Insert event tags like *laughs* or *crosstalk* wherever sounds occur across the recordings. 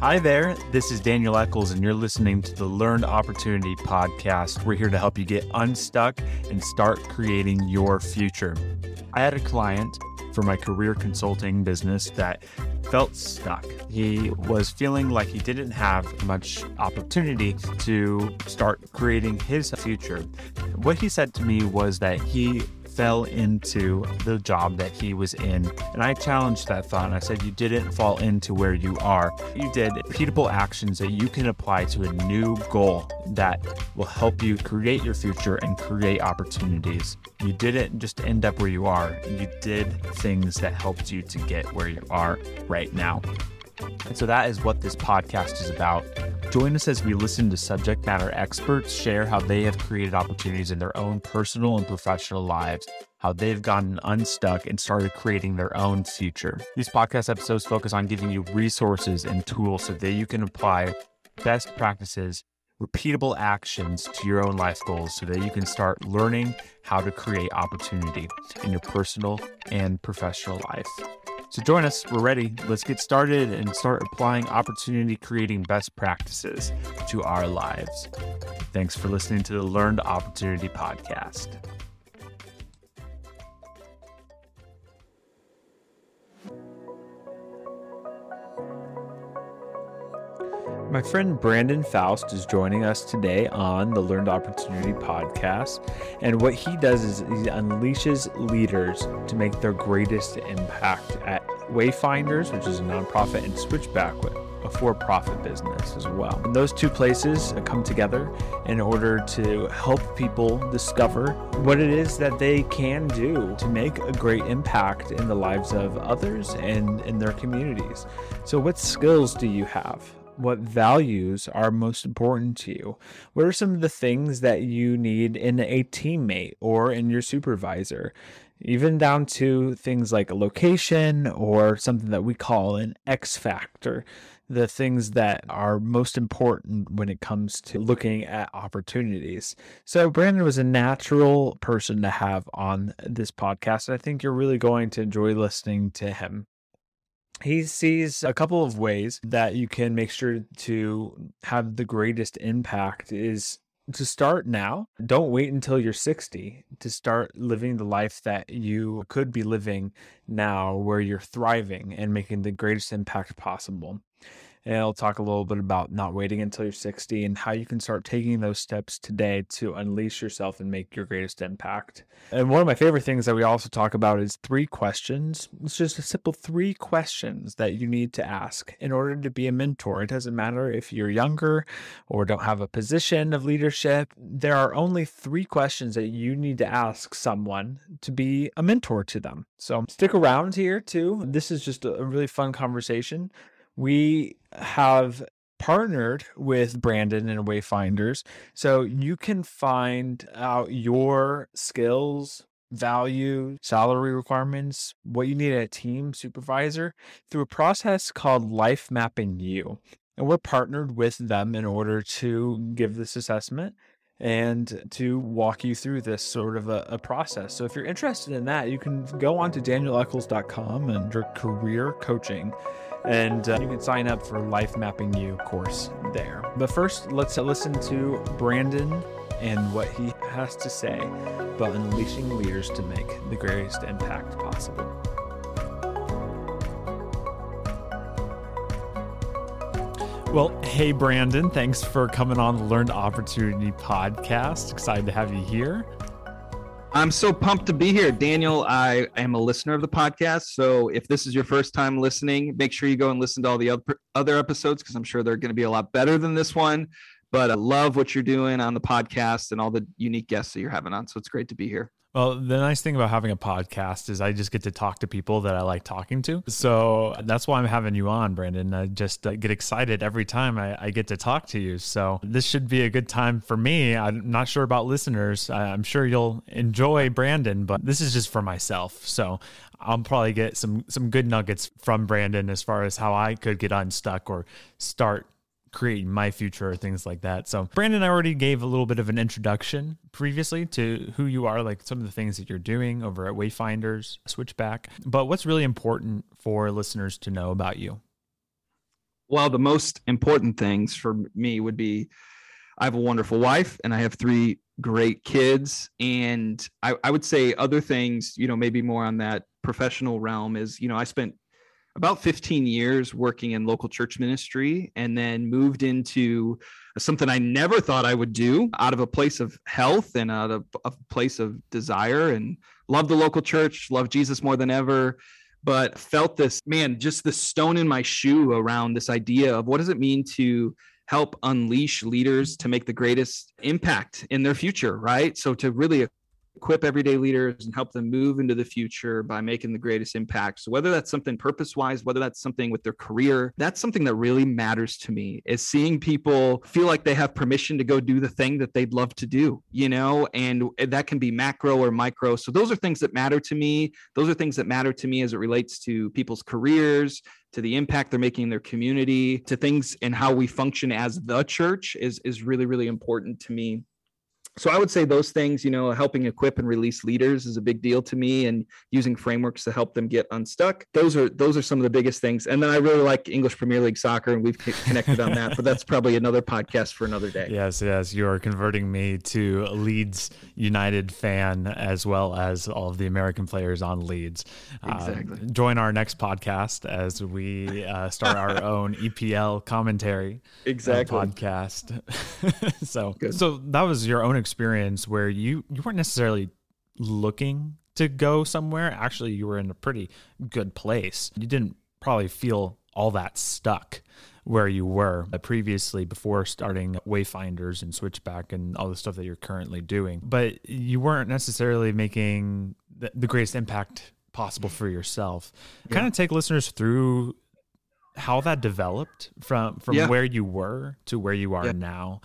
Hi there, this is Daniel Eccles, and you're listening to the Learned Opportunity Podcast. We're here to help you get unstuck and start creating your future. I had a client for my career consulting business that felt stuck. He was feeling like he didn't have much opportunity to start creating his future. What he said to me was that he fell into the job that he was in. And I challenged that thought and I said, You didn't fall into where you are. You did repeatable actions that you can apply to a new goal that will help you create your future and create opportunities. You didn't just end up where you are, you did things that helped you to get where you are right now. And so that is what this podcast is about. Join us as we listen to subject matter experts share how they have created opportunities in their own personal and professional lives, how they've gotten unstuck and started creating their own future. These podcast episodes focus on giving you resources and tools so that you can apply best practices, repeatable actions to your own life goals so that you can start learning how to create opportunity in your personal and professional life. So join us. We're ready. Let's get started and start applying opportunity creating best practices to our lives. Thanks for listening to the Learned Opportunity Podcast. My friend Brandon Faust is joining us today on the Learned Opportunity podcast. And what he does is he unleashes leaders to make their greatest impact at Wayfinders, which is a nonprofit, and Switchback, a for profit business as well. And those two places come together in order to help people discover what it is that they can do to make a great impact in the lives of others and in their communities. So, what skills do you have? What values are most important to you? What are some of the things that you need in a teammate or in your supervisor? Even down to things like a location or something that we call an X factor, the things that are most important when it comes to looking at opportunities. So, Brandon was a natural person to have on this podcast. I think you're really going to enjoy listening to him he sees a couple of ways that you can make sure to have the greatest impact is to start now. Don't wait until you're 60 to start living the life that you could be living now, where you're thriving and making the greatest impact possible. And I'll talk a little bit about not waiting until you're 60 and how you can start taking those steps today to unleash yourself and make your greatest impact. And one of my favorite things that we also talk about is three questions. It's just a simple three questions that you need to ask in order to be a mentor. It doesn't matter if you're younger or don't have a position of leadership. There are only three questions that you need to ask someone to be a mentor to them. So stick around here too. This is just a really fun conversation we have partnered with Brandon and Wayfinders. So you can find out your skills, value, salary requirements, what you need a team supervisor through a process called LifeMappingU. And we're partnered with them in order to give this assessment and to walk you through this sort of a, a, process. So if you're interested in that, you can go on to danieleccles.com under career coaching and uh, you can sign up for LifeMappingU course there. But first, let's listen to Brandon and what he has to say about unleashing leaders to make the greatest impact possible. Well, hey, Brandon, thanks for coming on the Learned Opportunity podcast. Excited to have you here. I'm so pumped to be here. Daniel, I am a listener of the podcast. So if this is your first time listening, make sure you go and listen to all the other episodes because I'm sure they're going to be a lot better than this one. But I love what you're doing on the podcast and all the unique guests that you're having on. So it's great to be here. Well, the nice thing about having a podcast is I just get to talk to people that I like talking to. So that's why I'm having you on, Brandon. I just uh, get excited every time I, I, get to talk to you. So this should be a good time for me. I'm not sure about listeners. I'm sure you'll enjoy Brandon, but this is just for myself. So I'll probably get some some good nuggets from Brandon as far as how I could get unstuck or start creating my future or things like that. So, Brandon, I already gave a little bit of an introduction previously to who you are, like some of the things that you're doing over at Wayfinders, Switchback. But what's really important for listeners to know about you? Well, the most important things for me would be I have a wonderful wife and I have three great kids. And I, I would say other things, you know, maybe more on that professional realm is, you know, I spent about 15 years working in local church ministry and then moved into something I never thought I would do out of a place of health and out of a place of desire and love the local church, love Jesus more than ever but felt this man, just the stone in my shoe around this idea of what does it mean to help unleash leaders to make the greatest impact in their future, right? So to really equip everyday leaders and help them move into the future by making the greatest impact. So whether that's something purpose wise, whether that's something with their career, that's something that really matters to me is seeing people feel like they have permission to go do the thing that they'd love to do, you know, and that can be macro or micro. So those are things that matter to me. Those are things that matter to me as it relates to people's careers, to the impact they're making in their community, to things and how we function as the church is is really really important to me so I would say those things, you know, helping equip and release leaders is a big deal to me and using frameworks to help them get unstuck. Those are those are some of the biggest things. And then I really like English Premier League soccer and we've connected on that, but that's probably another podcast for another day. Yes, yes, you are converting me to Leeds United fan as well as all of the American players on Leeds. Uh, exactly. Uh, join our next podcast as we uh, start our *laughs* own EPL commentary exactly podcast. *laughs* so Good. so that was your own experience where you you weren't necessarily looking to go somewhere. Actually, you were in a pretty good place. You didn't probably feel all that stuck where you were uh, previously before starting Wayfinders and Switchback and all the stuff that you're currently doing. But you weren't necessarily making the, the greatest impact possible for yourself. Yeah. Kind of take listeners through how that developed from from yeah. where you were to where you are yeah. now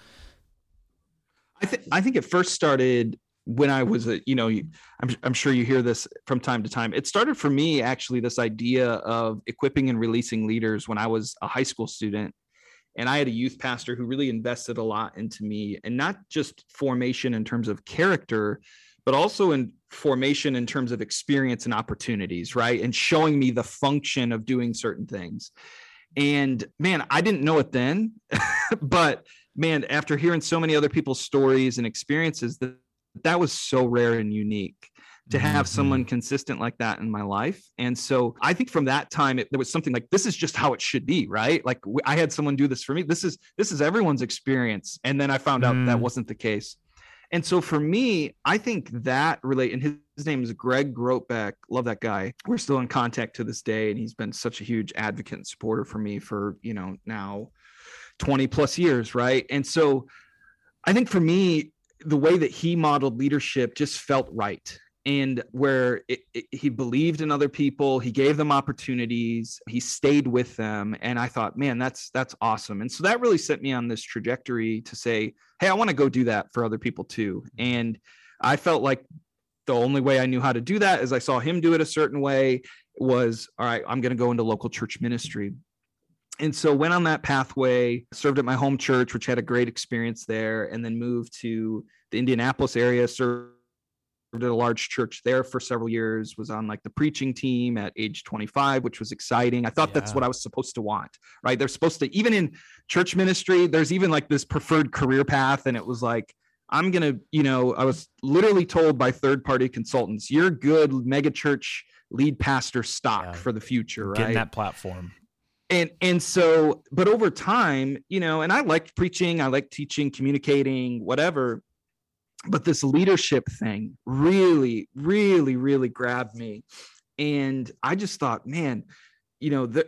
I think I think it first started when I was a, you know, I'm, I'm sure you hear this from time to time. It started for me actually this idea of equipping and releasing leaders when I was a high school student. And I had a youth pastor who really invested a lot into me and not just formation in terms of character, but also in formation in terms of experience and opportunities, right? And showing me the function of doing certain things. And man, I didn't know it then, *laughs* but man, after hearing so many other people's stories and experiences, that that was so rare and unique to have mm-hmm. someone consistent like that in my life. And so I think from that time, it, there was something like, this is just how it should be, right? Like I had someone do this for me. This is, this is everyone's experience. And then I found out mm. that wasn't the case. And so for me, I think that relate, and his, his name is Greg Grotbeck. Love that guy. We're still in contact to this day. And he's been such a huge advocate and supporter for me for, you know, now 20 plus years, right? And so I think for me, the way that he modeled leadership just felt right. And where it, it, he believed in other people, he gave them opportunities, he stayed with them, and I thought, man, that's that's awesome. And so that really set me on this trajectory to say, hey, I want to go do that for other people too. And I felt like the only way I knew how to do that is I saw him do it a certain way was all right, I'm going to go into local church ministry and so went on that pathway served at my home church which had a great experience there and then moved to the indianapolis area served at a large church there for several years was on like the preaching team at age 25 which was exciting i thought yeah. that's what i was supposed to want right they're supposed to even in church ministry there's even like this preferred career path and it was like i'm gonna you know i was literally told by third party consultants you're good mega church lead pastor stock yeah. for the future right getting that platform and and so but over time you know and i liked preaching i like teaching communicating whatever but this leadership thing really really really grabbed me and i just thought man you know the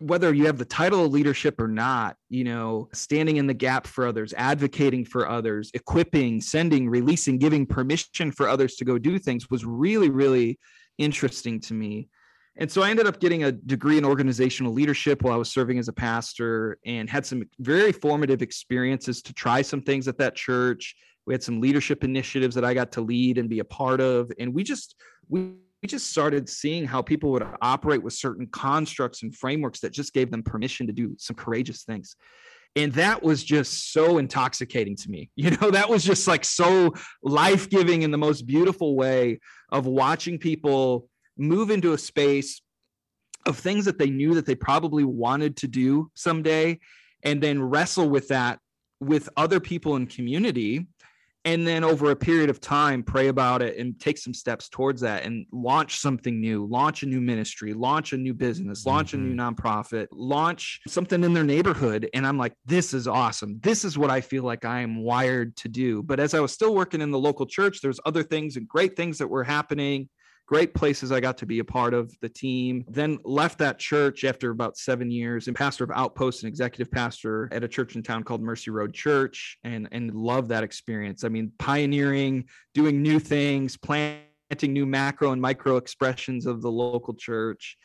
whether you have the title of leadership or not, you know, standing in the gap for others, advocating for others, equipping, sending, releasing, giving permission for others to go do things was really, really interesting to me. And so I ended up getting a degree in organizational leadership while I was serving as a pastor and had some very formative experiences to try some things at that church. We had some leadership initiatives that I got to lead and be a part of. And we just, we, we just started seeing how people would operate with certain constructs and frameworks that just gave them permission to do some courageous things. And that was just so intoxicating to me. *laughs* You know, that was just like so life giving in the most beautiful way of watching people move into a space of things that they knew that they probably wanted to do someday and then wrestle with that with other people in community and then over a period of time pray about it and take some steps towards that and launch something new launch a new ministry launch a new business launch mm-hmm. a new mm-hmm. nonprofit launch something in their neighborhood and i'm like this is awesome this is what i feel like i am wired to do but as i was still working in the local church there's other things and great things that were happening great places I got to be a part of the team. Then left that church after about seven years and pastor of Outpost and executive pastor at a church in town called Mercy Road Church and, and love that experience. I mean, pioneering, doing new things, planting new macro and micro expressions of the local church.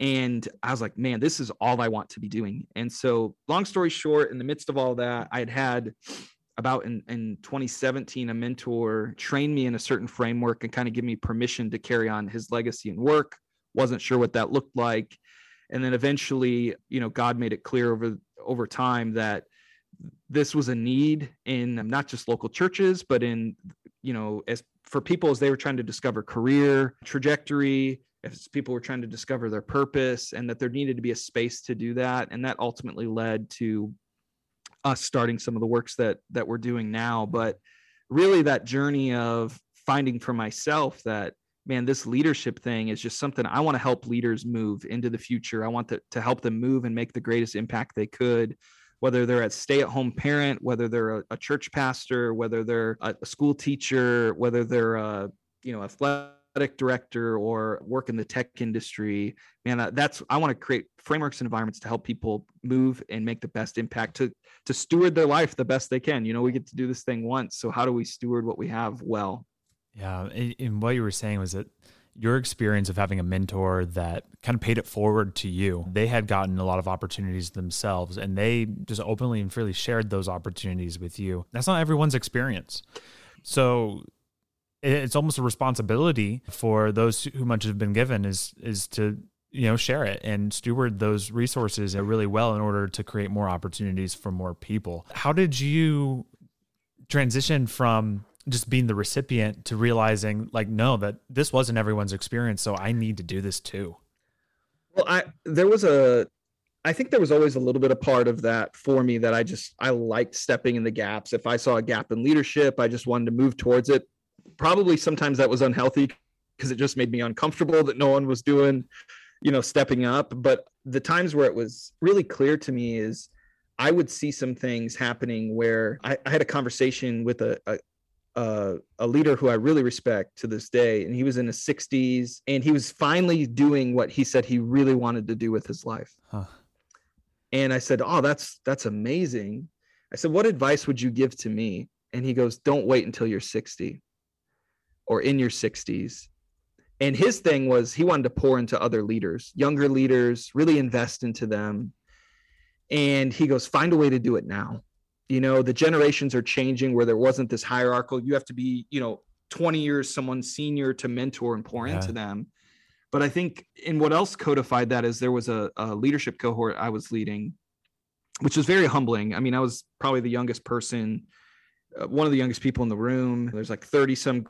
And I was like, man, this is all I want to be doing. And so, long story short, in the midst of all that, I had had about in, in 2017 a mentor trained me in a certain framework and kind of give me permission to carry on his legacy and work. Wasn't sure what that looked like. And then eventually you know god made it clear over over time that this was a need in not just local churches but in you know as for people as they were trying to discover career trajectory as people were trying to discover their purpose and that there needed to be a space to do that. And that ultimately led to us starting some of the works that that we're doing now but really that journey of finding for myself that man this leadership thing is just something i want to help leaders move into the future. I want to, to help them move and make the greatest impact they could whether they're a stay-at-home parent whether they're a, a church pastor whether they're a, a school teacher whether they're a you know athletic director or work in the tech industry man that's i want to create frameworks and environments to help people move and make the best impact to to steward their life the best they can. You know we get to do this thing once so how do we steward what we have well? Yeah and what you were saying was that your experience of having a mentor that kind of paid it forward to you they had gotten a lot of opportunities themselves and they just openly and freely shared those opportunities with you. That's not everyone's experience. So it's almost a responsibility for those who much have been given is is to you know share it and steward those resources really well in order to create more opportunities for more people. How did you transition from just being the recipient to realizing like no that this wasn't everyone's experience so i need to do this too? Well i there was a i think there was always a little bit of part of that for me that i just i liked stepping in the gaps. If i saw a gap in leadership i just wanted to move towards it probably sometimes that was unhealthy because it just made me uncomfortable that no one was doing, you know, stepping up. But the times where it was really clear to me is I would see some things happening where I, I had a conversation with a, a uh, a leader who I really respect to this day, and he was in his 60s, and he was finally doing what he said he really wanted to do with his life. Huh. And I said, "Oh, that's that's amazing." I said, "What advice would you give to me?" And he goes, "Don't wait until you're 60." Or in your 60s and his thing was he wanted to pour into other leaders younger leaders really invest into them. And he goes find a way to do it now. You know the generations are changing where there wasn't this hierarchical you have to be you know 20 years someone senior to mentor and pour yeah. into them. But i think in what else codified that is there was a, a leadership cohort i was leading which was very humbling. I mean i was probably the youngest person uh, one of the youngest people in the room. There's like 30 some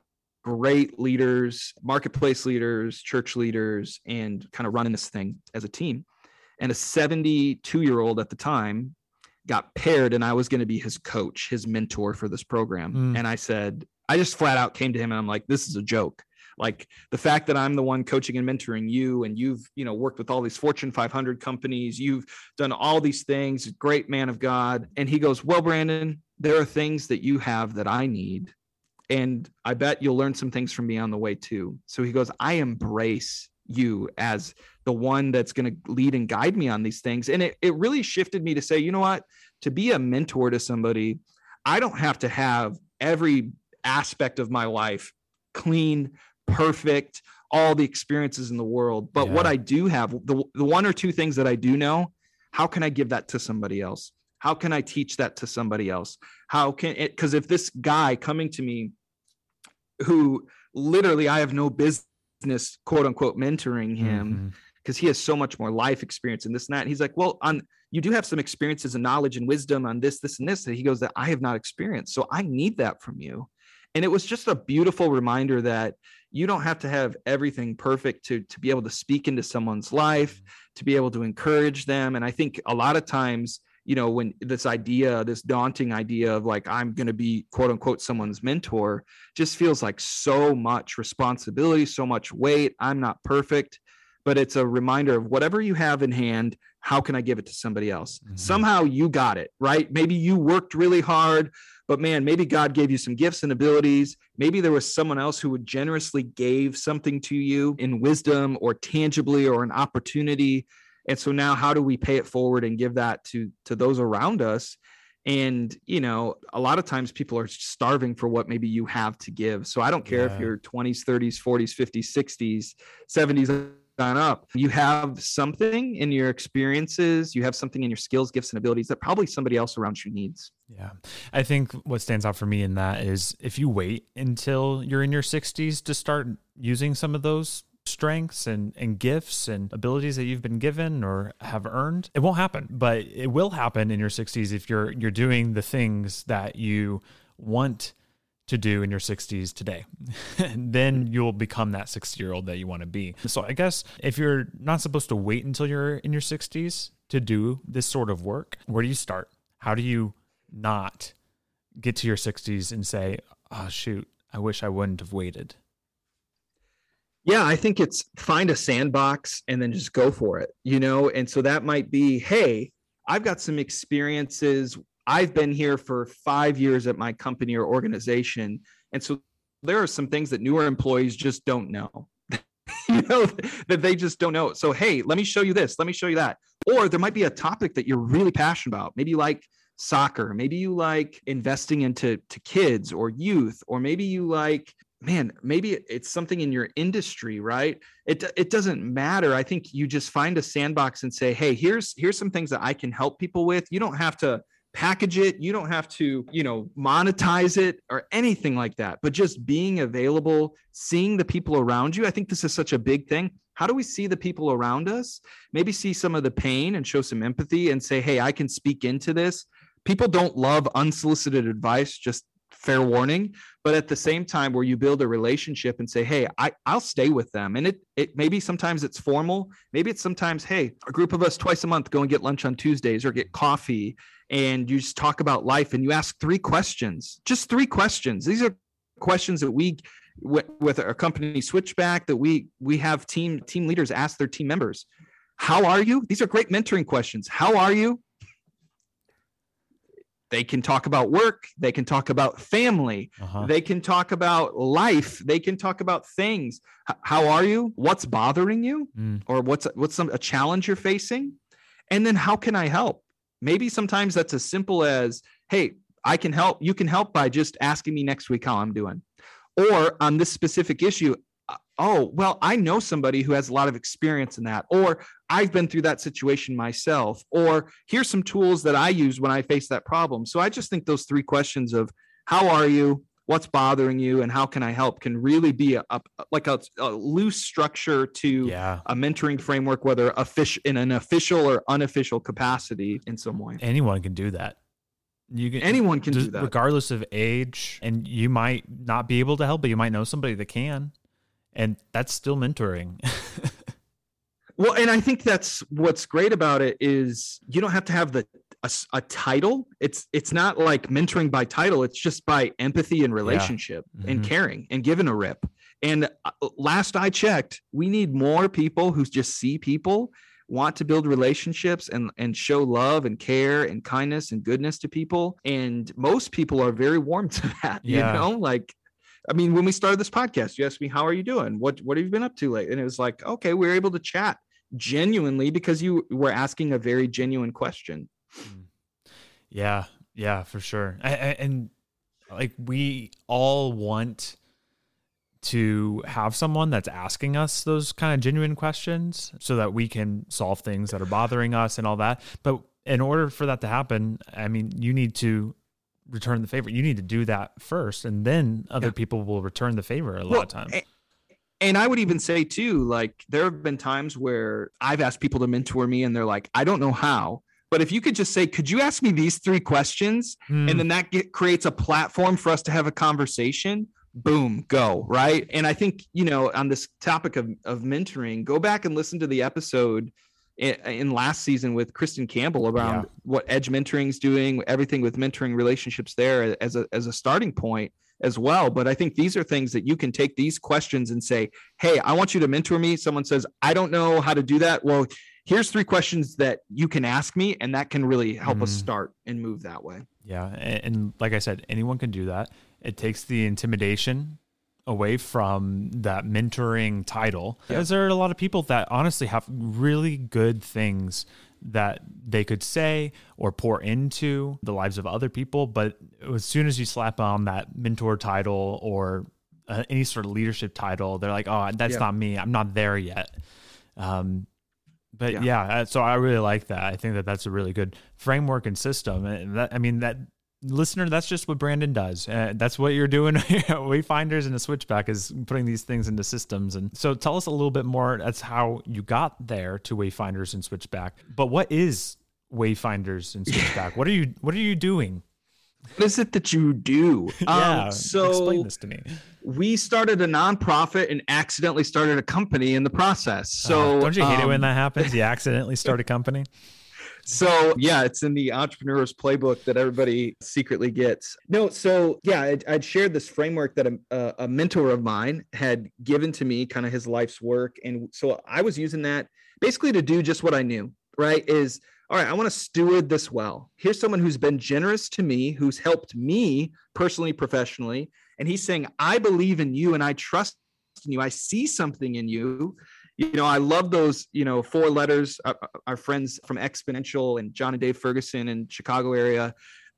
great leaders, marketplace leaders, church leaders, and kind of running this thing as a team. And a 72 year old at the time got paired, and I was going to be his coach, his mentor for this program. Mm. And I said, I just flat out came to him and I'm like, this is a joke. Like the fact that I'm the one coaching and mentoring you, and you've, you know, worked with all these Fortune 500 companies, you've done all these things, great man of God. And he goes, Well, Brandon, there are things that you have that I need and I bet you'll learn some things from me on the way too. So he goes, I embrace you as the one that's going to lead and guide me on these things. And it, it really shifted me to say, you know what? To be a mentor to somebody, I don't have to have every aspect of my life clean, perfect, all the experiences in the world. But yeah. what I do have, the, the one or two things that I do know, how can I give that to somebody else? How can I teach that to somebody else? How can it? Because if this guy coming to me, who literally I have no business, quote unquote, mentoring him, because mm-hmm. he has so much more life experience and this and that. He's like, well, on you do have some experiences and knowledge and wisdom on this, this, and this. And he goes that I have not experienced. So I need that from you. And it was just a beautiful reminder that you don't have to have everything perfect to to be able to speak into someone's life, to be able to encourage them. And I think a lot of times, you know, when this idea, this daunting idea of like I'm going to be quote unquote someone's mentor, just feels like so much responsibility, so much weight. I'm not perfect but it's a reminder of whatever you have in hand how can i give it to somebody else mm-hmm. somehow you got it right maybe you worked really hard but man maybe god gave you some gifts and abilities maybe there was someone else who would generously gave something to you in wisdom or tangibly or an opportunity and so now how do we pay it forward and give that to to those around us and you know a lot of times people are starving for what maybe you have to give so i don't care yeah. if you're 20s 30s 40s 50s 60s 70s gone up. You have something in your experiences, you have something in your skills, gifts, and abilities that probably somebody else around you needs. Yeah. I think what stands out for me in that is if you wait until you're in your 60s to start using some of those strengths and, and gifts and abilities that you've been given or have earned it won't happen but it will happen in your 60s if you're you're doing the things that you want to do in your 60s today. *laughs* then you'll become that 60 year old that you want to be. So I guess if you're not supposed to wait until you're in your 60s to do this sort of work, where do you start? How do you not get to your 60s and say, oh, shoot, I wish I wouldn't have waited? Yeah, I think it's find a sandbox and then just go for it, you know? And so that might be, hey, I've got some experiences I've been here for five years at my company or organization. And so there are some things that newer employees just don't know. *laughs* you know, that they just don't know. So, hey, let me show you this. Let me show you that. Or there might be a topic that you're really passionate about. Maybe you like soccer. Maybe you like investing into to kids or youth, or maybe you like man maybe it's something in your industry right? It it doesn't matter. I think you just find a sandbox and say hey here's here's some things that i can help people with. You don't have to package it. You don't have to you know monetize it or anything like that. But just being available seeing the people around you i think this is such a big thing. How do we see the people around us? Maybe see some of the pain and show some empathy and say hey i can speak into this. People don't love unsolicited advice just fair warning but at the same time where you build a relationship and say hey I, i'll stay with them. And it, it maybe sometimes it's formal. Maybe it's sometimes hey a group of us twice a month go and get lunch on tuesdays or get coffee and you just talk about life and you ask three questions, just three questions. These are questions that we with, with our company switchback that we we have team team leaders ask their team members. How are you? These are great mentoring questions. How are you they can talk about work. They can talk about family. Uh-huh. they can talk about life. They can talk about things. How are you? What's bothering you? Mm. or what's what's some a challenge you're facing? And then how can i help? Maybe sometimes that's as simple as hey i can help. You can help by just asking me next week how i'm doing. Or on this specific issue oh well i know somebody who has a lot of experience in that or i've been through that situation myself or here's some tools that i use when i face that problem. So i just think those three questions of how are you? What's bothering you? And how can i help? Can really be a, a like a, a, loose structure to yeah. a mentoring framework whether official in an official or unofficial capacity in some way. Anyone can do that. You can anyone can do that. regardless of age and you might not be able to help but you might know somebody that can and that's still mentoring *laughs* well and i think that's what's great about it is you don't have to have the a, a, title it's it's not like mentoring by title it's just by empathy and relationship yeah. mm-hmm. and caring and giving a rip and uh, last i checked we need more people who just see people want to build relationships and and show love and care and kindness and goodness to people and most people are very warm to *laughs* that yeah. you know like I mean, when we started this podcast, you asked me, "How are you doing? What What have you been up to late?" And it was like, "Okay, we were able to chat genuinely because you were asking a very genuine question." Mm. Yeah, yeah, for sure. I, I, and like we all want to have someone that's asking us those kind of genuine questions so that we can solve things that are bothering us and all that. But in order for that to happen, I mean, you need to return the favor. You need to do that first, and then other yeah. people will return the favor a well, lot of times. And I would even say too, like there have been times where I've asked people to mentor me, and they're like, "I don't know how." But if you could just say, could you ask me these three questions? Mm. And then that get, creates a platform for us to have a conversation. boom, go, right? And I think, you know, on this topic of, of mentoring, go back and listen to the episode in, in last season with Kristen Campbell around yeah. what Edge Mentoring is doing, everything with mentoring relationships there as a, as a starting point as well. But I think these are things that you can take these questions and say, Hey, I want you to mentor me. Someone says, I don't know how to do that. Well, here's three questions that you can ask me, and that can really help mm. us start and move that way. Yeah. And, and like I said, anyone can do that. It takes the intimidation away from that mentoring title yeah. because there are a lot of people that honestly have really good things that they could say or pour into the lives of other people but as soon as you slap on that mentor title or uh, any sort of leadership title they're like oh that's yeah. not me i'm not there yet um, but yeah. yeah. Uh, so I really like that. I think that that's a really good framework and system. And that, I mean, that listener, that's just what Brandon does. Uh, that's what you're doing. *laughs* Wayfinders and a switchback is putting these things into systems. And so tell us a little bit more. That's how you got there to Wayfinders and switchback. But what is Wayfinders and switchback? what are you What are you doing? What is it that you do? *laughs* yeah, um, so explain this to me. We started a nonprofit and accidentally started a company in the process. So uh, don't you hate um, it when um, that happens? You accidentally start a company. *laughs* So yeah, it's in the entrepreneur's playbook that everybody secretly gets. No, so yeah, I'd, I'd shared this framework that a, a mentor of mine had given to me, kind of his life's work, and so I was using that basically to do just what I knew. Right? Is all right, I want to steward this well. Here's someone who's been generous to me, who's helped me personally, professionally. And he's saying, I believe in you and I trust in you. I see something in you you know, I love those, you know, four letters. Our, uh, uh, our friends from Exponential and Jon and Dave Ferguson in Chicago area,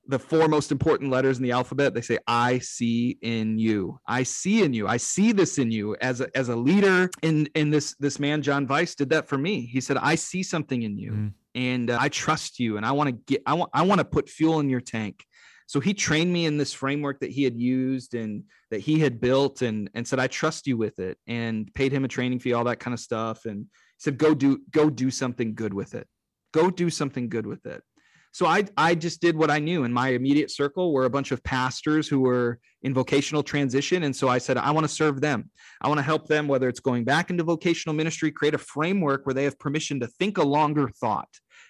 the four most important letters in the alphabet, they say, I see in you. I see in you. I see this in you as a, as a leader. In, in this, this man, John Weiss did that for me. He said, I see something in you mm. and uh, I trust you. And I want to get, I want, I want to put fuel in your tank. So he trained me in this framework that he had used and that he had built and and said, I trust you with it and paid him a training fee, all that kind of stuff. And said, go do go do something good with it. Go do something good with it. So I I just did what I knew. In my immediate circle were a bunch of pastors who were in vocational transition. And so I said, I want to serve them. I want to help them, whether it's going back into vocational ministry, create a framework where they have permission to think a longer thought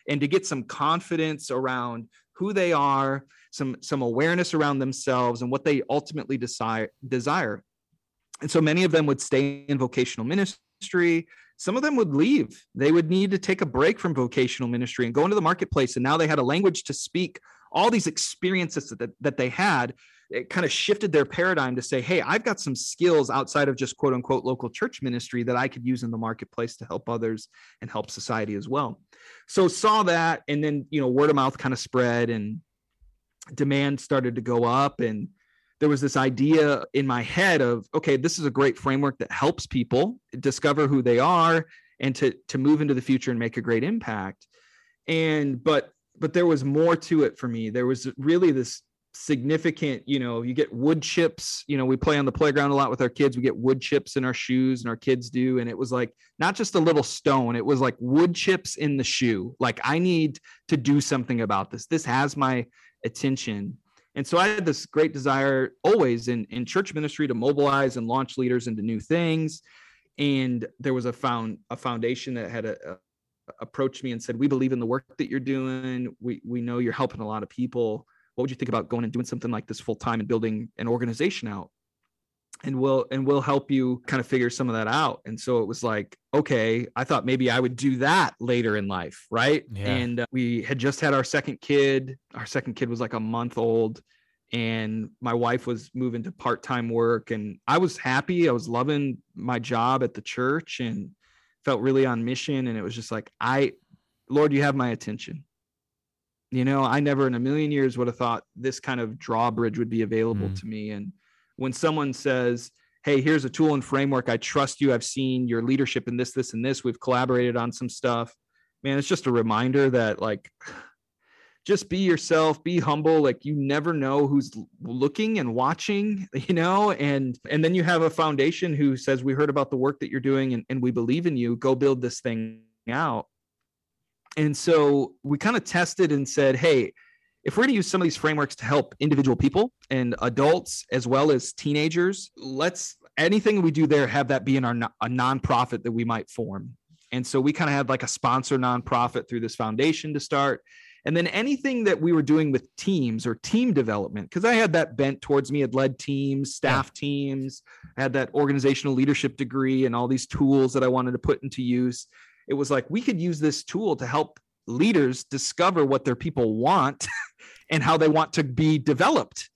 and to get some confidence around who they are some some awareness around themselves and what they ultimately desire desire. And so many of them would stay in vocational ministry. Some of them would leave. They would need to take a break from vocational ministry and go into the marketplace. And now they had a language to speak all these experiences that, that they had it kind of shifted their paradigm to say hey i've got some skills outside of just quote unquote local church ministry that i could use in the marketplace to help others and help society as well. So saw that and then you know word of mouth kind of spread and demand started to go up and there was this idea in my head of okay this is a great framework that helps people discover who they are and to to move into the future and make a great impact. And but but there was more to it for me. There was really this significant you know you get wood chips you know we play on the playground a lot with our kids we get wood chips in our shoes and our kids do and it was like not just a little stone it was like wood chips in the shoe like i need to do something about this this has my attention. And so I had this great desire always in, in church ministry to mobilize and launch leaders into new things. And there was a found a foundation that had a, a approached me and said, "We believe in the work that you're doing. We we know you're helping a lot of people. What would you think about going and doing something like this full time and building an organization out?" and we'll and we'll help you kind of figure some of that out. And so it was like okay i thought maybe i would do that later in life right? Yeah. and uh, we had just had our second kid. Our second kid was like a month old and my wife was moving to part-time work and i was happy. I was loving my job at the church and felt really on mission. And it was just like i lord you have my attention you know i never in a million years would have thought this kind of drawbridge would be available mm. to me and when someone says, Hey, here's a tool and framework. I trust you. I've seen your leadership in this, this, and this. We've collaborated on some stuff. Man, it's just a reminder that, like, *sighs* just be yourself be humble like you never know who's looking and watching *laughs* you know and and then you have a foundation who says we heard about the work that you're doing and, and we believe in you go build this thing out and so we kind of tested and said hey if we're going to use some of these frameworks to help individual people and adults as well as teenagers, let's anything we do there have that be in our a nonprofit that we might form. And so we kind of had like a sponsor nonprofit through this foundation to start. And then anything that we were doing with teams or team development, because I had that bent towards me, had led teams, staff yeah. teams, I had that organizational leadership degree and all these tools that I wanted to put into use. It was like we could use this tool to help leaders discover what their people want *laughs* and how they want to be developed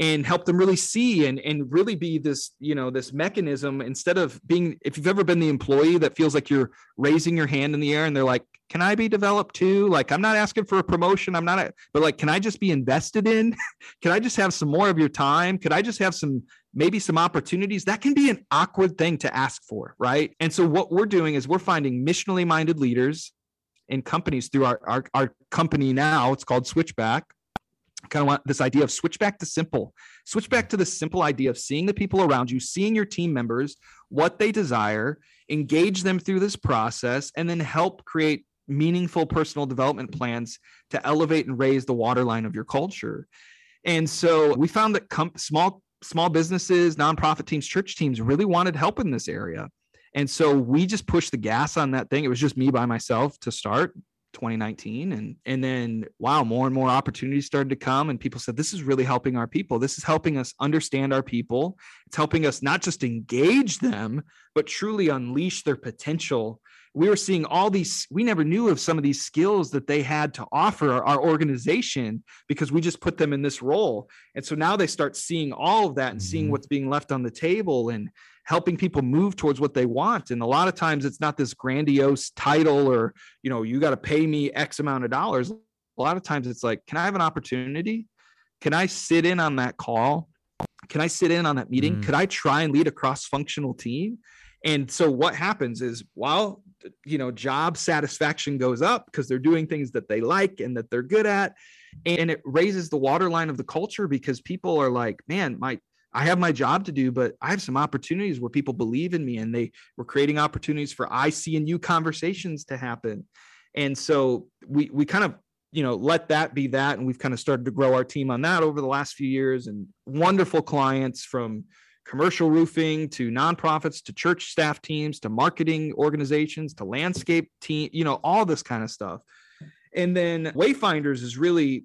and help them really see and, and really be this you know this mechanism instead of being if you've ever been the employee that feels like you're raising your hand in the air and they're like can i be developed too? Like i'm not asking for a promotion. I'm not a, but like can i just be invested in? *laughs* Can i just have some more of your time? Could i just have some maybe some opportunities that can be an awkward thing to ask for right? And so what we're doing is we're finding missionally minded leaders in companies through our, our, our company now. It's called switchback. Kind of want this idea of switch back to simple switch back to the simple idea of seeing the people around you seeing your team members what they desire engage them through this process and then help create meaningful personal development plans to elevate and raise the waterline of your culture. And so we found that com- small small businesses nonprofit teams church teams really wanted help in this area. And so we just pushed the gas on that thing. It was just me by myself to start 2019 and and then wow more and more opportunities started to come and people said this is really helping our people. This is helping us understand our people. It's helping us not just engage them but truly unleash their potential we were seeing all these we never knew of some of these skills that they had to offer our organization because we just put them in this role. And so now they start seeing all of that and seeing mm-hmm. what's being left on the table and helping people move towards what they want. And a lot of times it's not this grandiose title or you know you got to pay me x amount of dollars. A lot of times it's like can i have an opportunity? Can i sit in on that call? Can i sit in on that meeting? Mm. could i try and lead a cross functional team? And so what happens is while you know job satisfaction goes up because they're doing things that they like and that they're good at and it raises the waterline of the culture because people are like man my I have my job to do, but I have some opportunities where people believe in me and they were creating opportunities for I see and you conversations to happen. And so we we kind of you know let that be that and we've kind of started to grow our team on that over the last few years and wonderful clients from commercial roofing to nonprofits to church staff teams to marketing organizations to landscape team you know all this kind of stuff. And then wayfinders is really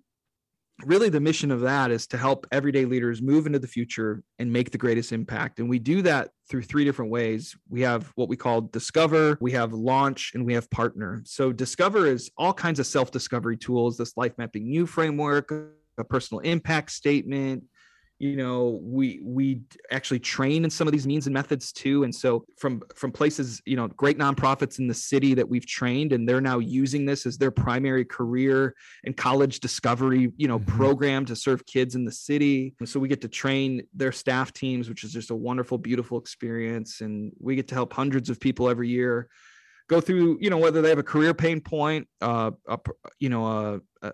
really the mission of that is to help everyday leaders move into the future and make the greatest impact. And we do that through three different ways. We have what we call discover we have launch and we have partner. So discover is all kinds of self-discovery tools this LifeMappingU framework a personal impact statement you know we we actually train in some of these means and methods too. And so from from places you know great nonprofits in the city that we've trained and they're now using this as their primary career and college discovery you know mm-hmm. program to serve kids in the city. And so we get to train their staff teams which is just a wonderful beautiful experience. And we get to help hundreds of people every year go through you know whether they have a career pain point uh a, you know a, a a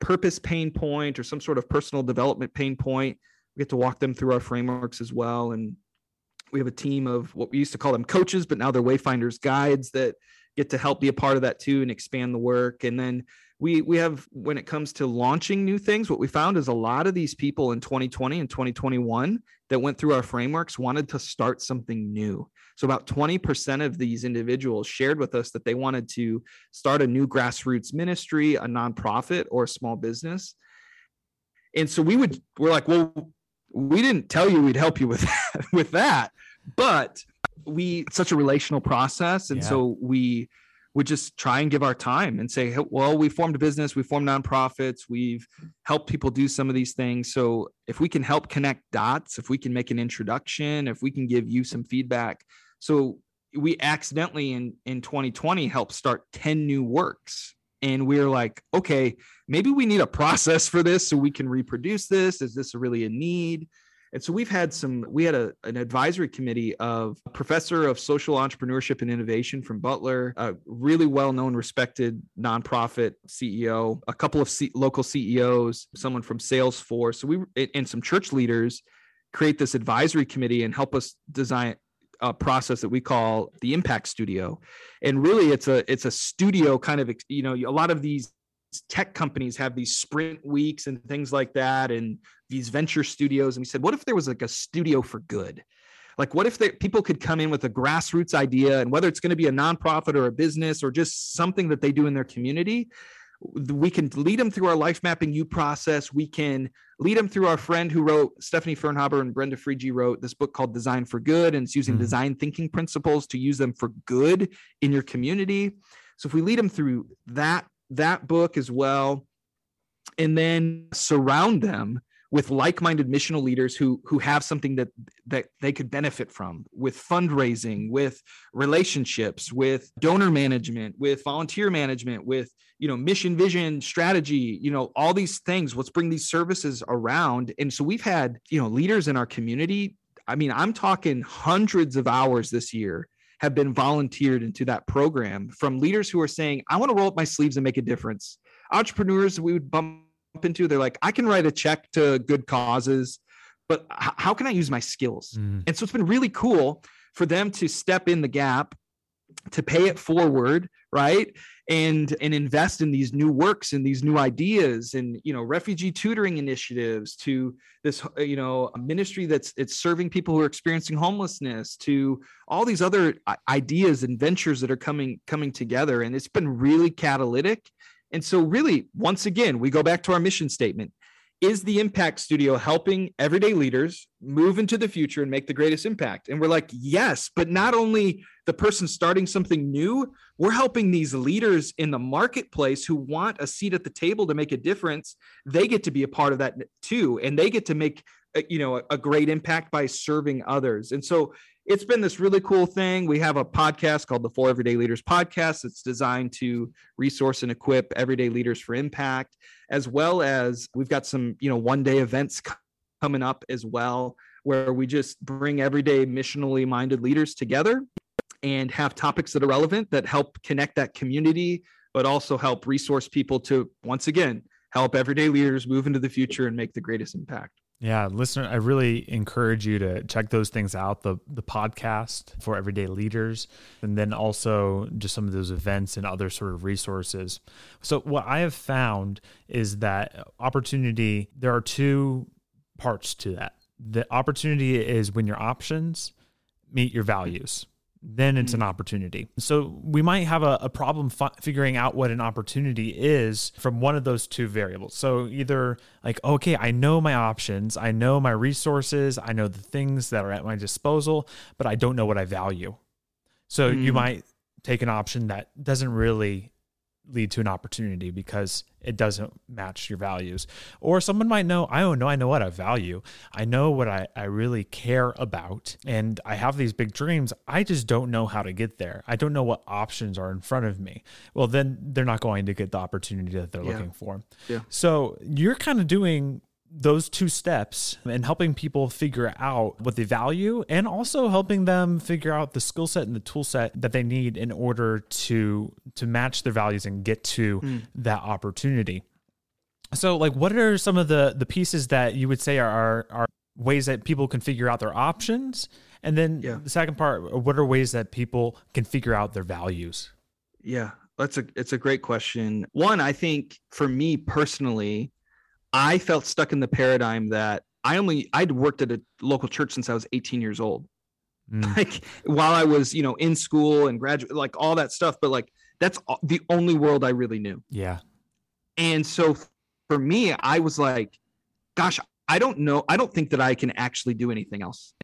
purpose pain point or some sort of personal development pain point. We get to walk them through our frameworks as well. And we have a team of what we used to call them coaches, but now they're wayfinders guides that get to help be a part of that too and expand the work. And then we we have when it comes to launching new things, what we found is a lot of these people in 2020 and 2021 that went through our frameworks wanted to start something new. So about 20% of these individuals shared with us that they wanted to start a new grassroots ministry, a nonprofit, or a small business. And so we would we're like, well, we didn't tell you we'd help you with that, *laughs* with that, but we such a relational process, and yeah. so we would just try and give our time and say, well, we formed a business, we formed nonprofits, we've helped people do some of these things. So if we can help connect dots, if we can make an introduction, if we can give you some feedback, so we accidentally in in 2020 helped start 10 new works. And we are like okay maybe we need a process for this so we can reproduce this. Is this really a need? And so we've had some we had a, an advisory committee of professor of social entrepreneurship and innovation from butler a really well-known respected nonprofit ceo a couple of C- local ceos someone from salesforce. So we and some church leaders create this advisory committee and help us design a process that we call the impact studio. And really it's a it's a studio kind of you know a lot of these tech companies have these sprint weeks and things like that and these venture studios. And we said what if there was like a studio for good? Like what if they, people could come in with a grassroots idea and whether it's going to be a nonprofit or a business or just something that they do in their community we can lead them through our LifeMappingU process we can lead them through our friend who wrote stephanie fernhaber and brenda friedge wrote this book called design for good and it's using mm-hmm. design thinking principles to use them for good in your community so if we lead them through that that book as well and then surround them with like-minded missional leaders who who have something that that they could benefit from with fundraising with relationships with donor management with volunteer management with you know mission vision strategy you know all these things. Let's bring these services around. And so we've had you know leaders in our community. I mean i'm talking hundreds of hours this year have been volunteered into that program from leaders who are saying i want to roll up my sleeves and make a difference. Entrepreneurs we would bump into they're like i can write a check to good causes but h- how can i use my skills? Mm. and so it's been really cool for them to step in the gap to pay it forward right? And and invest in these new works and these new ideas and you know refugee tutoring initiatives to this you know ministry that's it's serving people who are experiencing homelessness to all these other ideas and ventures that are coming coming together. And it's been really catalytic and so, really, once again, we go back to our mission statement. Is the Impact Studio helping everyday leaders move into the future and make the greatest impact? And we're like, yes, but not only the person starting something new, we're helping these leaders in the marketplace who want a seat at the table to make a difference. They get to be a part of that too, and they get to make uh, you know a, great impact by serving others. And so it's been this really cool thing. We have a podcast called the For Everyday Leaders Podcast. It's designed to resource and equip everyday leaders for impact, as well as we've got some, you know, one day events coming up as well, where we just bring everyday missionally minded leaders together and have topics that are relevant that help connect that community, but also help resource people to, once again, help everyday leaders move into the future and make the greatest impact. Yeah, listener, I really encourage you to check those things out the the podcast for everyday leaders and then also just some of those events and other sort of resources. So what I have found is that opportunity there are two parts to that. The opportunity is when your options meet your values then it's an mm. opportunity. So we might have a, a problem fi- figuring out what an opportunity is from one of those two variables. So either like, okay, I know my options, I know my resources, I know the things that are at my disposal, but I don't know what I value. So mm. you might take an option that doesn't really lead to an opportunity because it doesn't match your values. Or someone might know, I don't know, I know what I value. I know what I, I really care about. And I have these big dreams. I just don't know how to get there. I don't know what options are in front of me. Well, then they're not going to get the opportunity that they're yeah. looking for. Yeah. So you're kind of doing those two steps and helping people figure out what they value and also helping them figure out the skill set and the tool set that they need in order to to match their values and get to mm. that opportunity so like what are some of the the pieces that you would say are are ways that people can figure out their options and then yeah. the second part what are ways that people can figure out their values yeah that's a it's a great question one i think for me personally I felt stuck in the paradigm that I only I'd worked at a local church since I was 18 years old. Mm. *laughs* Like while I was, you know, in school and graduate, like all that stuff. But like that's the only world I really knew. Yeah. And so for me, I was like, gosh, I don't know. I don't think that I can actually do anything else.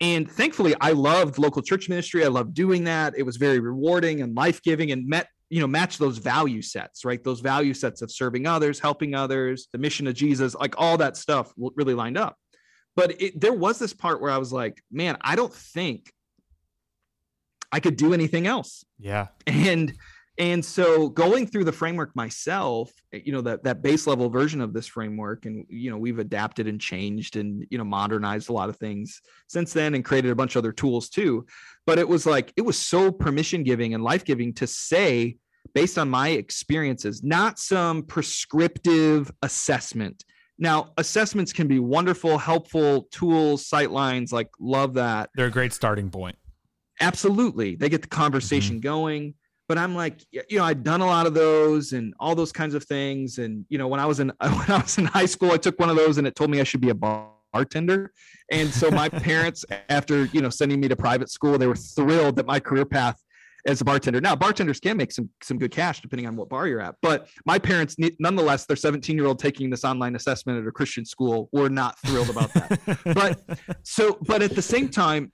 And thankfully, I loved local church ministry. I loved doing that. It was very rewarding and life giving and met you know match those value sets right? Those value sets of serving others helping others the mission of jesus like all that stuff really lined up. But it, there was this part where i was like man i don't think i could do anything else. Yeah. And and so going through the framework myself you know that that base level version of this framework and you know we've adapted and changed and you know modernized a lot of things since then and created a bunch of other tools too. But it was like it was so permission giving and life giving to say based on my experiences not some prescriptive assessment. Now assessments can be wonderful helpful tools sightlines like love that. They're a great starting point. Absolutely. They get the conversation mm-hmm. going but I'm like, you know, I'd done a lot of those and all those kinds of things. And you know, when I was in *laughs* when I was in high school, I took one of those and it told me I should be a bartender. And so my *laughs* parents, after you know sending me to private school, they were thrilled that my career path as a bartender. Now, bartenders can make some some good cash depending on what bar you're at. But my parents, nonetheless, their 17 year old taking this online assessment at a Christian school were not thrilled about that. *laughs* but so, but at the same time,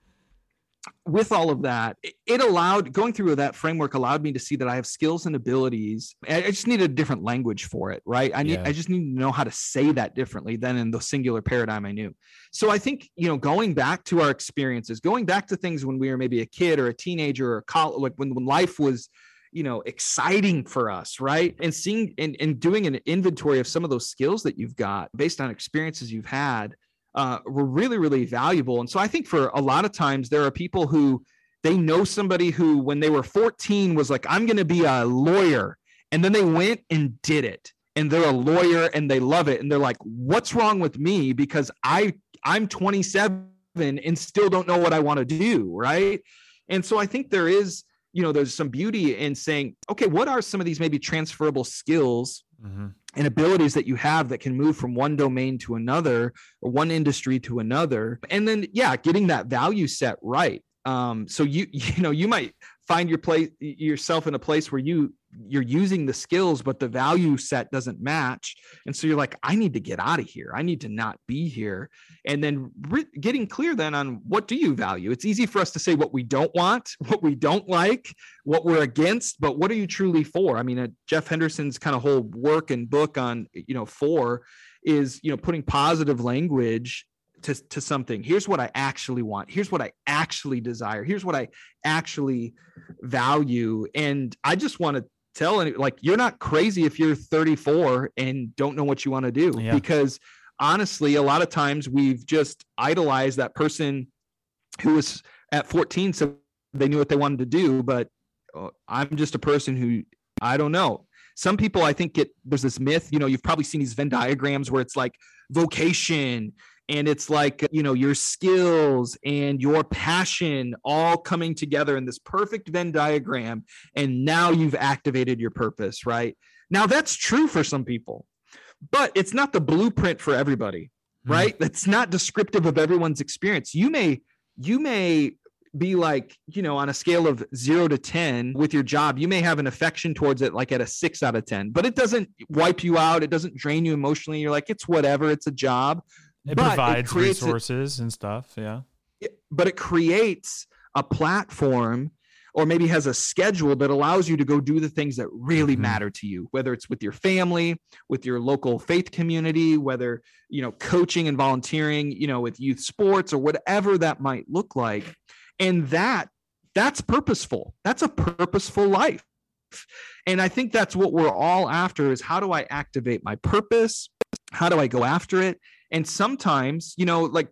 with all of that, it allowed going through that framework allowed me to see that I have skills and abilities. I just need a different language for it, right? I need yeah. I just need to know how to say that differently than in the singular paradigm I knew. So I think you know, going back to our experiences, going back to things when we were maybe a kid or a teenager or a college, like when when life was you know exciting for us right and seeing and, and doing an inventory of some of those skills that you've got based on experiences you've had uh, were really, really valuable. And so I think for a lot of times there are people who they know somebody who, when they were 14, was like, I'm going to be a lawyer. And then they went and did it. And they're a lawyer and they love it. And they're like, what's wrong with me? Because I I'm 27 and still don't know what I want to do. Right. And so I think there is, you know, there's some beauty in saying, okay, what are some of these maybe transferable skills mm-hmm and abilities that you have that can move from one domain to another or one industry to another. And then yeah getting that value set right. Um, so you *laughs* you know you might find your place yourself in a place where you you're using the skills but the value set doesn't match. And so you're like i need to get out of here. I need to not be here. And then re- getting clear then on what do you value? It's easy for us to say what we don't want *laughs* what we don't like what we're against but what are you truly for? I mean uh, jeff henderson's kind of whole work and book on you know for is you know putting positive language to, to something. Here's what i actually want. Here's what i actually desire. Here's what i actually value. And i just want to tell any like you're not crazy if you're 34 and don't know what you want to do yeah. because honestly a lot of times we've just idolized that person who was at 14 so they knew what they wanted to do but uh, i'm just a person who i don't know some people i think get there's this myth you know you've probably seen these venn diagrams where it's like vocation and it's like you know your skills and your passion all coming together in this perfect venn diagram and now you've activated your purpose right? Now that's true for some people but it's not the blueprint for everybody mm-hmm. right? That's not descriptive of everyone's experience. You may you may be like you know on a scale of 0 to 10 with your job you may have an affection towards it like at a 6 out of 10 but it doesn't wipe you out it doesn't drain you emotionally you're like it's whatever it's a job it but provides it resources and stuff. Yeah. But it creates a platform or maybe has a schedule that allows you to go do the things that really mm-hmm. matter to you whether it's with your family with your local faith community whether you know coaching and volunteering you know with youth sports or whatever that might look like and that that's purposeful that's a purposeful life and i think that's what we're all after is how do i activate my purpose how do i go after it and sometimes, you know, like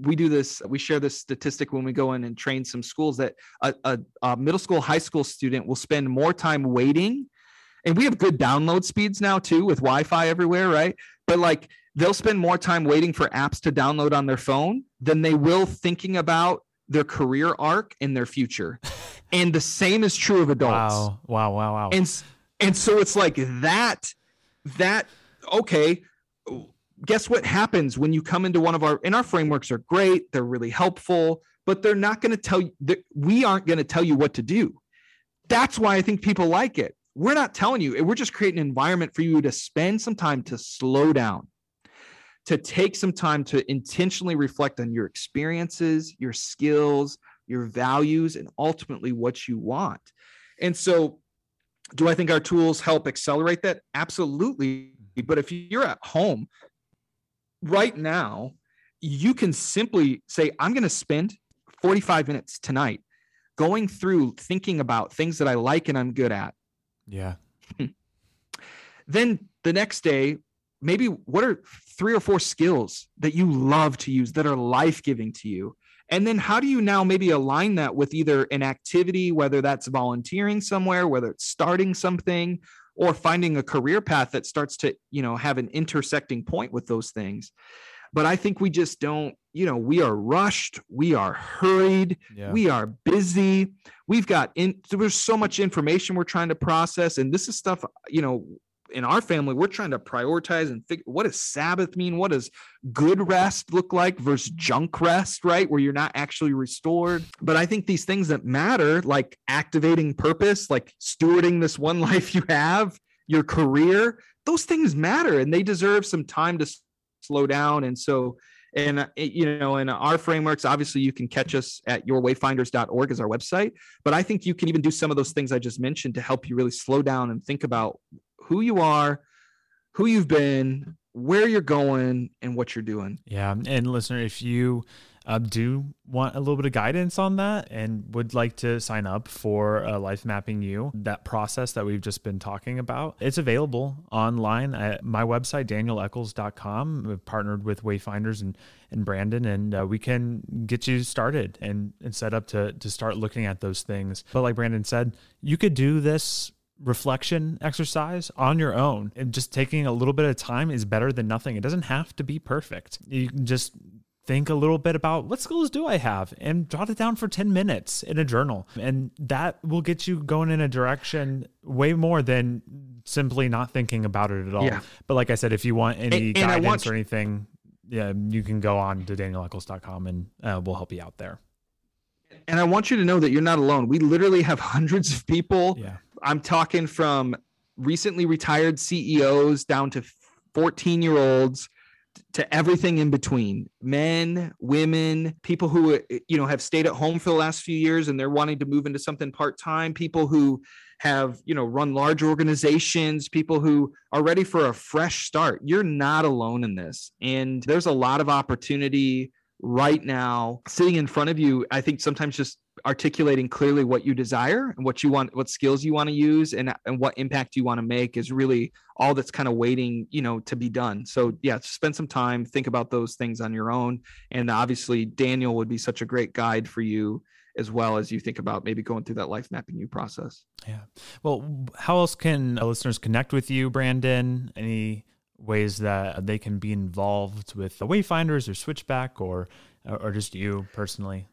we do this, we share this statistic when we go in and train some schools that a, a, a middle school, high school student will spend more time waiting. And we have good download speeds now too with Wi Fi everywhere, right? But like they'll spend more time waiting for apps to download on their phone than they will thinking about their career arc and their future. *laughs* and the same is true of adults. Wow. Wow. Wow. Wow. And and so it's like that, that, okay, guess what happens when you come into one of our and our frameworks are great they're really helpful but they're not going to tell you that we aren't going to tell you what to do. That's why i think people like it. We're not telling you we're just creating an environment for you to spend some time to slow down to take some time to intentionally reflect on your experiences your skills your values and ultimately what you want. And so do i think our tools help accelerate that? Absolutely. But if you're at home right now, you can simply say, I'm going to spend 45 minutes tonight going through thinking about things that I like and I'm good at. Yeah. Hmm. then the next day, maybe what are three or four skills that you love to use that are life giving to you? And then how do you now maybe align that with either an activity, whether that's volunteering somewhere, whether it's starting something, or finding a career path that starts to you know have an intersecting point with those things but I think we just don't, you know, we are rushed, we are hurried, Yeah. we are busy. We've got in there's so much information we're trying to process. And this is stuff, you know, in our family, we're trying to prioritize and figure what does Sabbath mean? What does good rest look like versus junk rest, right? Where you're not actually restored. But I think these things that matter, like activating purpose, like stewarding this one *laughs* life you have, your career, those things matter and they deserve some time to slow down. And so, and uh, you know, in our frameworks, obviously you can catch us at yourwayfinders.org as our website. But I think you can even do some of those things I just mentioned to help you really slow down and think about who you are, who you've been, where you're going, and what you're doing. Yeah. And listener, if you uh, do want a little bit of guidance on that and would like to sign up for uh, LifeMappingU, that process that we've just been talking about, it's available online at my website, danieleccles.com. We've partnered with Wayfinders and, and Brandon, and uh, we can get you started and, and set up to, to start looking at those things. But like Brandon said, you could do this reflection exercise on your own and just taking a little bit of time is better than nothing it doesn't have to be perfect you can just think a little bit about what skills do i have and jot it down for 10 minutes in a journal. And that will get you going in a direction way more than simply not thinking about it at all. Yeah. but like i said if you want any And- and guidance want or anything yeah you can go on to danieleccles.com and uh, we'll help you out there. And I want you to know that you're not alone. We literally have hundreds of people. Yeah. I'm talking from recently retired CEOs down to 14 year olds to everything in between men, women, people who you know have stayed at home for the last few years and they're wanting to move into something part time, people who have, you know, run large organizations, people who are ready for a fresh start. You're not alone in this. And there's a lot of opportunity right now sitting in front of you. I think sometimes just articulating clearly what you desire and what you want what skills you want to use and and what impact you want to make is really all that's kind of waiting you know to be done so yeah spend some time think about those things on your own and obviously daniel would be such a great guide for you as well as you think about maybe going through that LifeMappingU process Yeah. Well, how else can listeners connect with you, Brandon? Any ways that they can be involved with the Wayfinders or Switchback or or just you personally?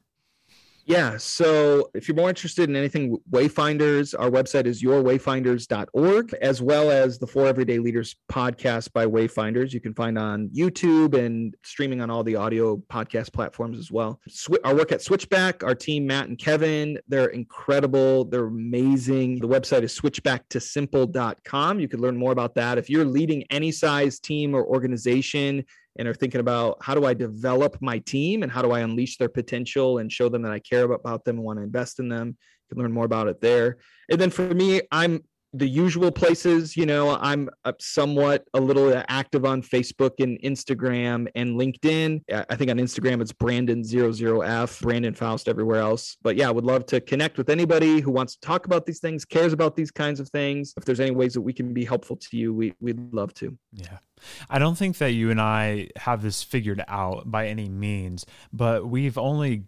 Yeah. So if you're more interested in anything Wayfinders, our website is yourwayfinders.org, as well as the For Everyday Leaders podcast by Wayfinders. You can find on YouTube and streaming on all the audio podcast platforms as well. Our work at Switchback, our team, Matt and Kevin, they're incredible. They're amazing. The website is switchbacktosimple.com. You can learn more about that. If you're leading any size team or organization, and are thinking about how do I develop my team and how do I unleash their potential and show them that I care about, them and want to invest in them. You can learn more about it there. And then for me, I'm the usual places, you know, I'm uh, somewhat a little active on Facebook and Instagram and LinkedIn. I I think on Instagram it's Brandon00F, Brandon Faust everywhere else. But yeah, I would love to connect with anybody who wants to talk about these things, cares about these kinds of things. If there's any ways that we can be helpful to you, we, we'd love to. Yeah. I don't think that you and I have this figured out by any means, but we've only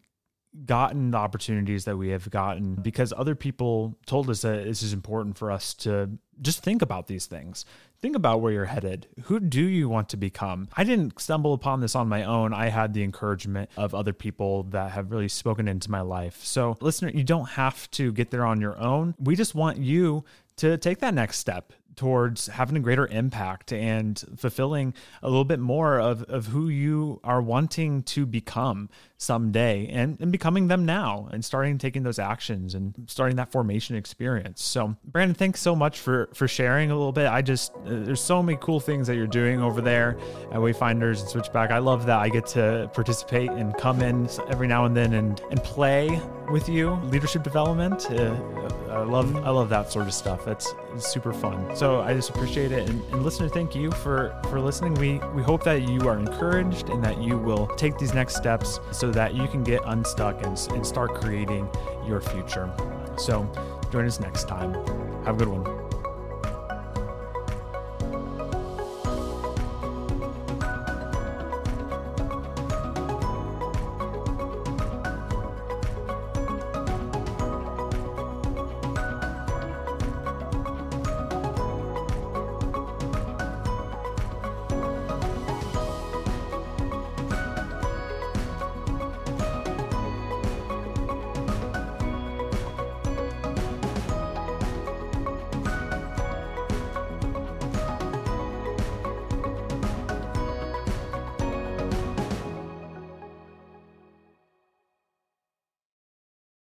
gotten the opportunities that we have gotten because other people told us that this is important for us to just think about these things. Think about where you're headed. Who do you want to become? I didn't stumble upon this on my own. I had the encouragement of other people that have really spoken into my life. So, listener, you don't have to get there on your own. We just want you to take that next step towards having a greater impact and fulfilling a little bit more of, of who you are wanting to become someday and, and becoming them now and starting taking those actions and starting that formation experience. So Brandon, thanks so much for for sharing a little bit. I just uh, there's so many cool things that you're doing over there at Wayfinders and Switchback. I love that I get to participate and come in every now and then and and play with you leadership development. Uh, I love I love that sort of stuff. It's super fun. So I just appreciate it. And, and listener, thank you for for listening. We we hope that you are encouraged and that you will take these next steps so that you can get unstuck and, and start creating your future. So join us next time. Have a good one.